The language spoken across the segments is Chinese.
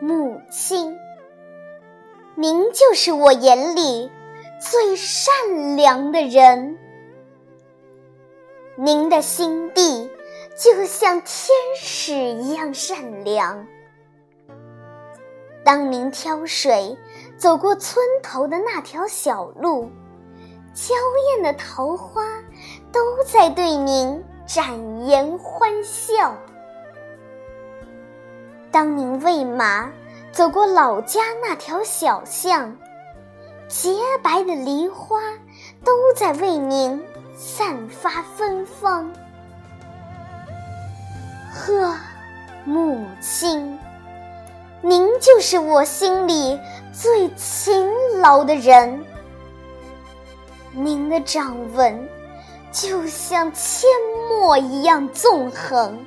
母亲您就是我眼里最善良的人。您的心地就像天使一样善良。当您挑水走过村头的那条小路，娇艳的桃花都在对您展颜欢笑。当您喂马走过老家那条小巷，洁白的梨花都在为您散发芬芳。呵，母亲，您就是我心里最勤劳的人。您的掌纹就像阡陌一样纵横。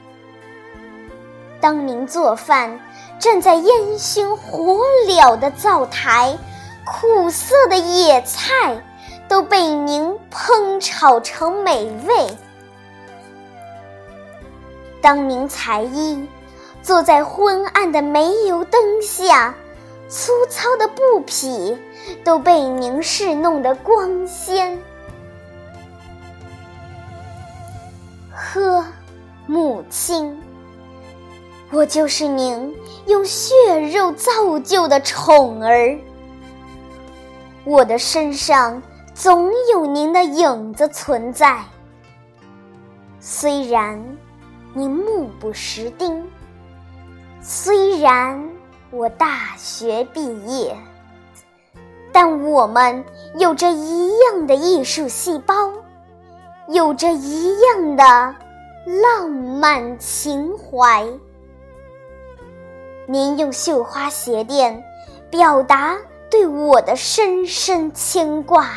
当您做饭，站在烟熏火燎的灶台，苦涩的野菜都被您烹炒成美味。当您裁衣，坐在昏暗的煤油灯下，粗糙的布匹都被您侍弄得光鲜。呵，母亲。我就是您用血肉造就的宠儿，我的身上总有您的影子存在。虽然您目不识丁，虽然我大学毕业，但我们有着一样的艺术细胞，有着一样的浪漫情怀。您用绣花鞋垫表达对我的深深牵挂，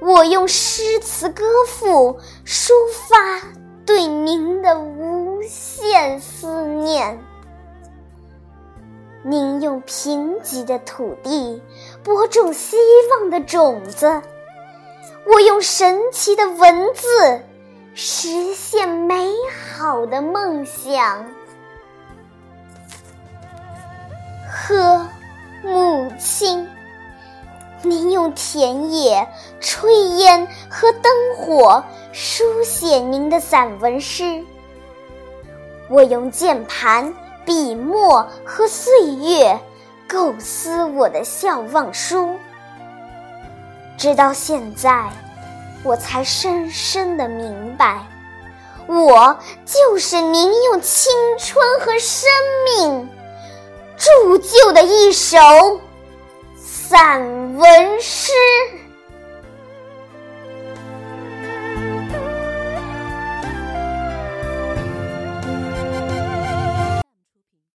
我用诗词歌赋抒发对您的无限思念。您用贫瘠的土地播种希望的种子，我用神奇的文字实现美好的梦想。呵，母亲，您用田野、炊烟和灯火书写您的散文诗，我用键盘、笔墨和岁月构思我的笑忘书。直到现在，我才深深的明白，我就是您用青春和生命。铸就的一首散文诗。